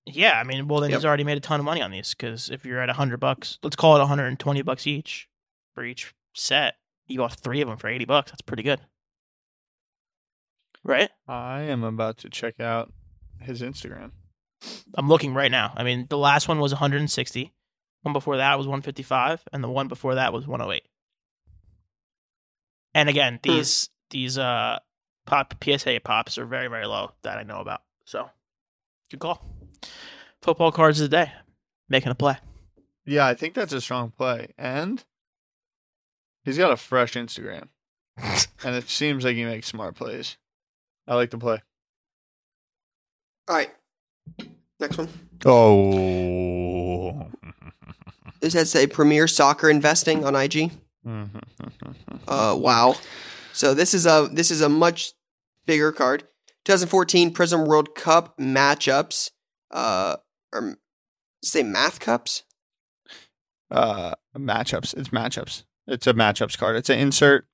Yeah, I mean, well then Yep. he's already made a ton of money on these because if you're at 100 bucks, let's call it 120 bucks each for each set. You bought three of them for 80 bucks. That's pretty good. Right? I am about to check out his Instagram. I'm looking right now. I mean, the last one was 160. One before that was 155, and the one before that was 108. And again, these these uh pop PSA pops are very very low that I know about. So, good call. Football cards of the day, making a play. Yeah, I think that's a strong play. And he's got a fresh Instagram. and it seems like he makes smart plays. I like the play. All right. Next one. Oh. This has a Premier Soccer Investing on IG. Uh, wow. So this is a this is a much bigger card. 2014 Prizm World Cup matchups. Uh, or say math cups. uh matchups. It's matchups. It's a matchups card. It's an insert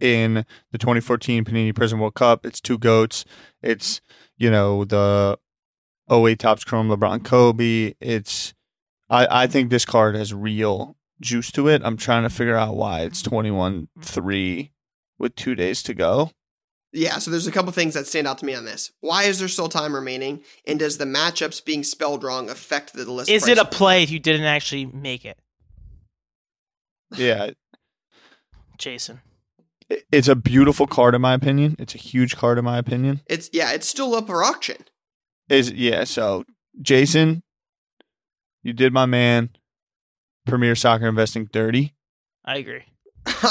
in the 2014 Panini Prizm World Cup. It's two goats. It's you know the 08 Topps Chrome LeBron Kobe. It's I I think this card has real juice to it. I'm trying to figure out why it's 21 3 with 2 days to go. Yeah, so there's a couple things that stand out to me on this. Why is there still time remaining? And does the matchups being spelled wrong affect the list? Is it a play if you didn't actually make it, Yeah, Jason? it's a beautiful card in my opinion. It's a huge card in my opinion. It's yeah, it's still up for auction. is yeah. So Jason, you did my man. Premier Soccer Investing thirty. I agree.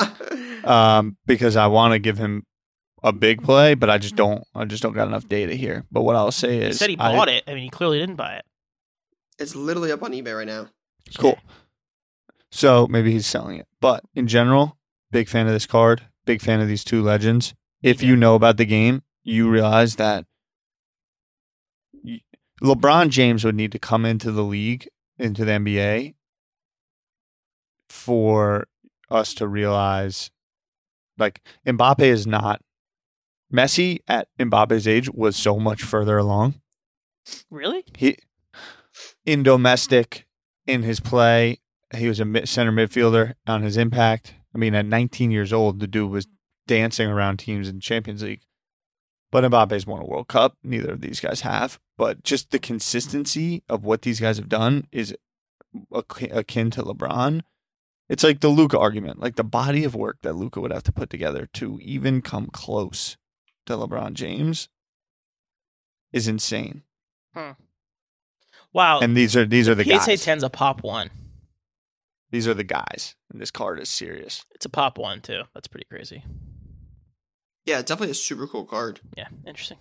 Um, because I want to give him a big play, but I just don't. I just don't got enough data here. But what I'll say He is, said he I- bought it. I mean, he clearly didn't buy it. it's literally up on eBay right now. Cool. So maybe he's selling it, but in general, big fan of this card. Big fan of these two legends. If you know about the game, you realize that LeBron James would need to come into the league, into the NBA, for us to realize, like Mbappe is not. Messi at Mbappe's age was so much further along Really? he in domestic in his play he was a mid- center midfielder on his impact i mean at 19 years old the dude was dancing around teams in champions league but mbappe's won a world cup neither of these guys have but just the consistency of what these guys have done is akin to lebron it's like the Luka argument like the body of work that Luka would have to put together to even come close to lebron james is insane hmm. Wow. and these are these are the PSA guys. 10's a pop one. These are the guys. And this card is serious. It's a pop one too. That's pretty crazy. Yeah, it's definitely a super cool card. Yeah, interesting.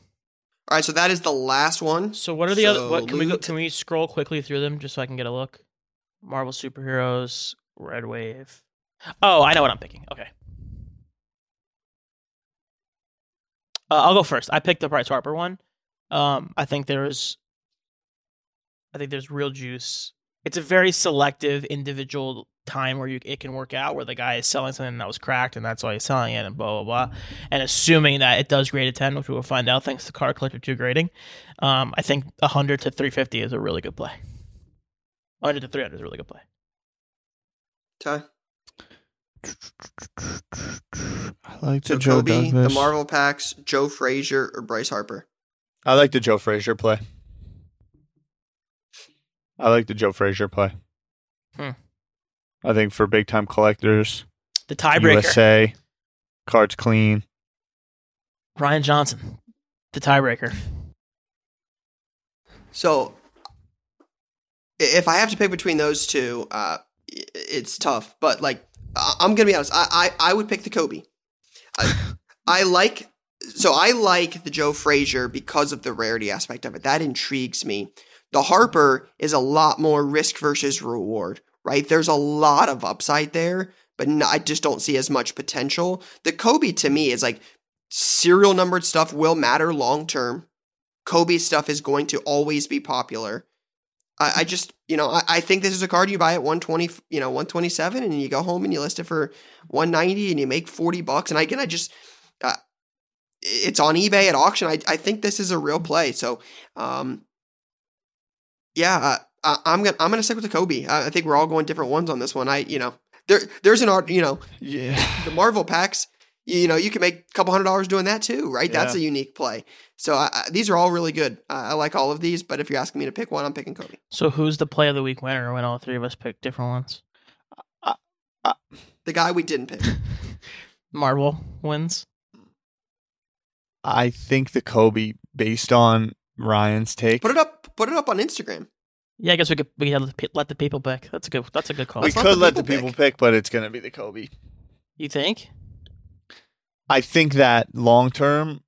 All right, so that is the last one. So what are the So, other? What can we go, can we scroll quickly through them just so I can get a look? Marvel superheroes, Red Wave. Oh, I know what I'm picking. Okay. Uh, I'll go first. I picked the Bryce Harper one. Um, I think there's, I think there's real juice. It's a very selective individual time where you it can work out where the guy is selling something that was cracked and that's why he's selling it and blah blah blah. And assuming that it does grade a ten, which we will find out thanks to car Collector Two grading, um, I think 100 to 350 is a really good play. 100 to 300 is a really good play. Ty? I like So the Joe Kobe, the Marvel packs, Joe Frazier, or Bryce Harper. I like the Joe Frazier play. I like the Joe Frazier play. Hmm. I think for big time collectors, The tiebreaker, USA, cards clean. Ryan Johnson. The tiebreaker. So, if I have to pick between those two, uh, it's tough. But like, I- I'm gonna be honest. I I, I would pick the Kobe. I, I like so I like the Joe Frazier because of the rarity aspect of it. That intrigues me. The Harper is a lot more risk versus reward, right? There's a lot of upside there, but I just don't see as much potential. The Kobe to me is like serial numbered stuff will matter long term. Kobe stuff is going to always be popular. I, I just, you know, I, I think this is a card you buy at 120, you know, 127 and you go home and you list it for 190 and you make 40 bucks. And again, I just, uh, it's on eBay at auction. I, I think this is a real play. So, um, yeah, uh, I, I'm gonna I'm gonna stick with the Kobe. I, I think we're all going different ones on this one. I you know there there's an art you know Yeah. the Marvel packs. You know you can make a couple hundred dollars doing that too, right? That's a unique play. So I, I, these are all really good. Uh, I like all of these, but if you're asking me to pick one, I'm picking Kobe. So who's the play of the week winner when all three of us pick different ones? The guy we didn't pick. Marvel wins. I think the Kobe, based on Ryan's take, Put it up. Put it up on Instagram. Yeah, I guess we could we could let the pe- let the people pick. That's a good that's a good call. we Let's let could the let the people people pick. pick, but it's going to be the Kobe. You think? I think that long term,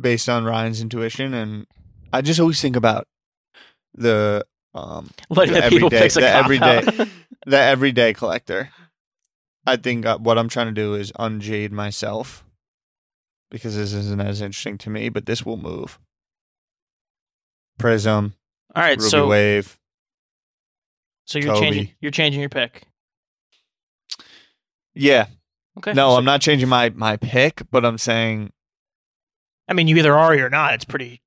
based on Ryan's intuition, and I just always think about the um Letting the, The people everyday- pick the everyday- the everyday collector. I think uh, what I'm trying to do is unjade myself because this isn't as interesting to me, but this will move. Prizm, All right, Ruby so Wave. so you're Kobe. changing you're changing your pick. Yeah. Okay. No, so- I'm not changing my my pick, but I'm saying, I mean, you either are or you're not. It's pretty.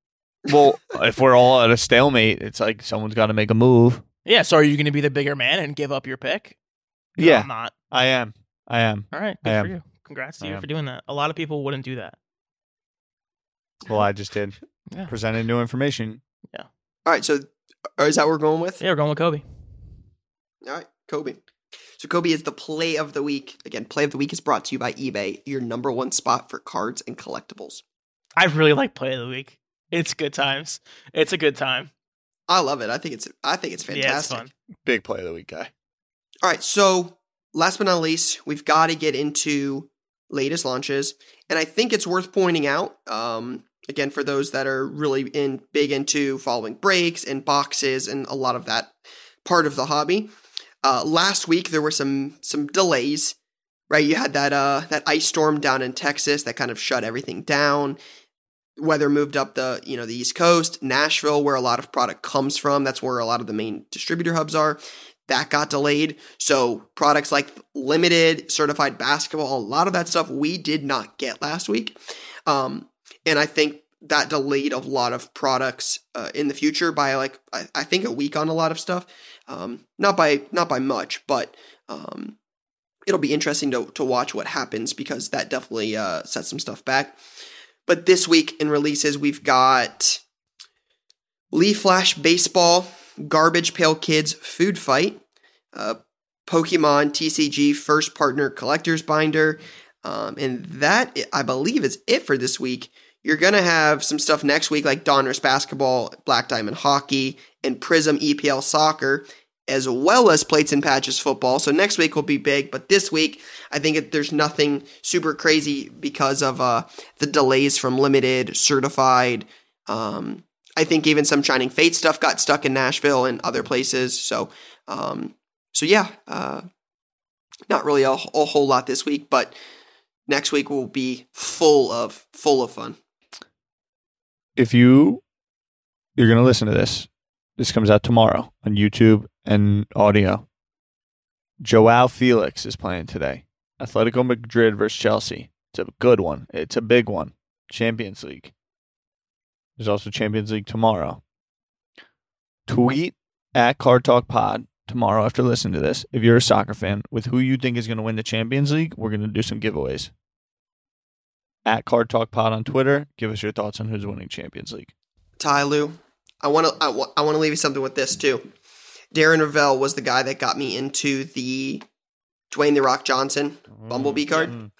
well, if we're all at a stalemate, it's like someone's got to make a move. Yeah. So are you going to be the bigger man and give up your pick? Yeah, I'm not. I am. I am. All right. I Good am. you. Congrats to I you am. for doing that. A lot of people wouldn't do that. Well, I just did. Yeah. Presented new information. All right, so is that what we're going with? Yeah, we're going with Kobe. All right, Kobe. So Kobe is the play of the week. Again, play of the week is brought to you by eBay, your number one spot for cards and collectibles. I really like play of the week. It's good times. It's a good time. I love it. I think it's I think it's fantastic. Yeah, it's fun. Big play of the week guy. All right, so last but not least, we've got to get into latest launches, and I think it's worth pointing out. Um, again, for those that are really in big into following breaks and boxes and a lot of that part of the hobby. Uh, last week there were some some delays. Right, you had that uh that ice storm down in Texas that kind of shut everything down. Weather moved up the you know the East Coast, Nashville, where a lot of product comes from. That's where a lot of the main distributor hubs are that got delayed. So products like limited certified basketball, a lot of that stuff we did not get last week. Um, and I think that delayed a lot of products uh, in the future by like I, I think a week on a lot of stuff. Um, not by not by much, but um, it'll be interesting to to watch what happens because that definitely uh, sets some stuff back. But this week in releases, we've got Leaf Flash Baseball, Garbage Pail Kids Food Fight, uh, Pokemon TCG First Partner Collector's Binder, um, and that I believe is it for this week. You're gonna have some stuff next week like Donruss Basketball, Black Diamond Hockey, and Prizm EPL Soccer, as well as Plates and Patches Football. So next week will be big, but this week I think there's nothing super crazy because of uh, the delays from limited, certified. Um, I think even some Shining Fate stuff got stuck in Nashville and other places. So, um, so yeah, uh, not really a, a whole lot this week, but next week will be full of full of fun. If you you're gonna listen to this, this comes out tomorrow on YouTube and audio. Joao Felix is playing today. Atletico Madrid versus Chelsea. It's a good one. It's a big one. Champions League. There's also Champions League tomorrow. Tweet at Card Talk Pod tomorrow after listening to this. If you're a soccer fan, with who you think is going to win the Champions League, we're going to do some giveaways. At Card Talk Pod on Twitter, give us your thoughts on who's winning Champions League. Ty Lou, I want to I, I want to leave you something with this too. Darren Rovell was the guy that got me into the Dwayne the Rock Johnson Bumblebee card. Mm.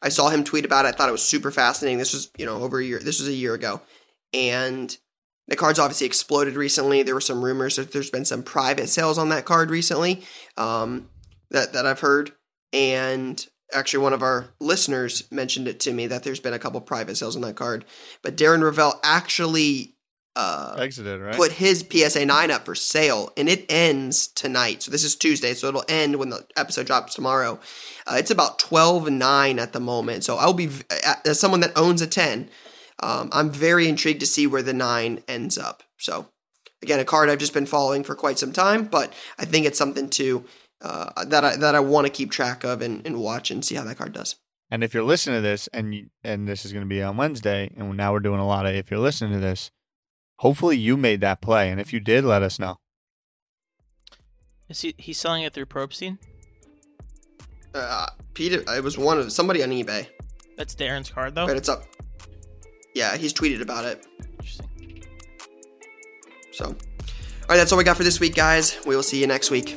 I saw him tweet about it. I thought it was super fascinating. This was, you know, over a year. This was a year ago. And the card's obviously exploded recently. There were some rumors that there's been some private sales on that card recently um, that, that I've heard. And actually, one of our listeners mentioned it to me that there's been a couple private sales on that card. But Darren Rovell actually uh, Exited, right? put his PSA 9 up for sale, and it ends tonight. So this is Tuesday, so it'll end when the episode drops tomorrow. Uh, it's about 12 and 9 at the moment. So I'll be, as someone that owns a 10, um, I'm very intrigued to see where the 9 ends up. So again, a card I've just been following for quite some time, but I think it's something to. Uh, that I that I want to keep track of and, and watch and see how that card does. And if you're listening to this, and you, and this is going to be on Wednesday, and now we're doing a lot of. If you're listening to this, hopefully you made that play, and if you did, let us know. Is he he's selling it through Probstein? Uh, Peter, it was one of somebody on eBay, That's Darren's card though. but it's up. Yeah, he's tweeted about it. Interesting. So, all right, that's all we got for this week, guys. We will see you next week.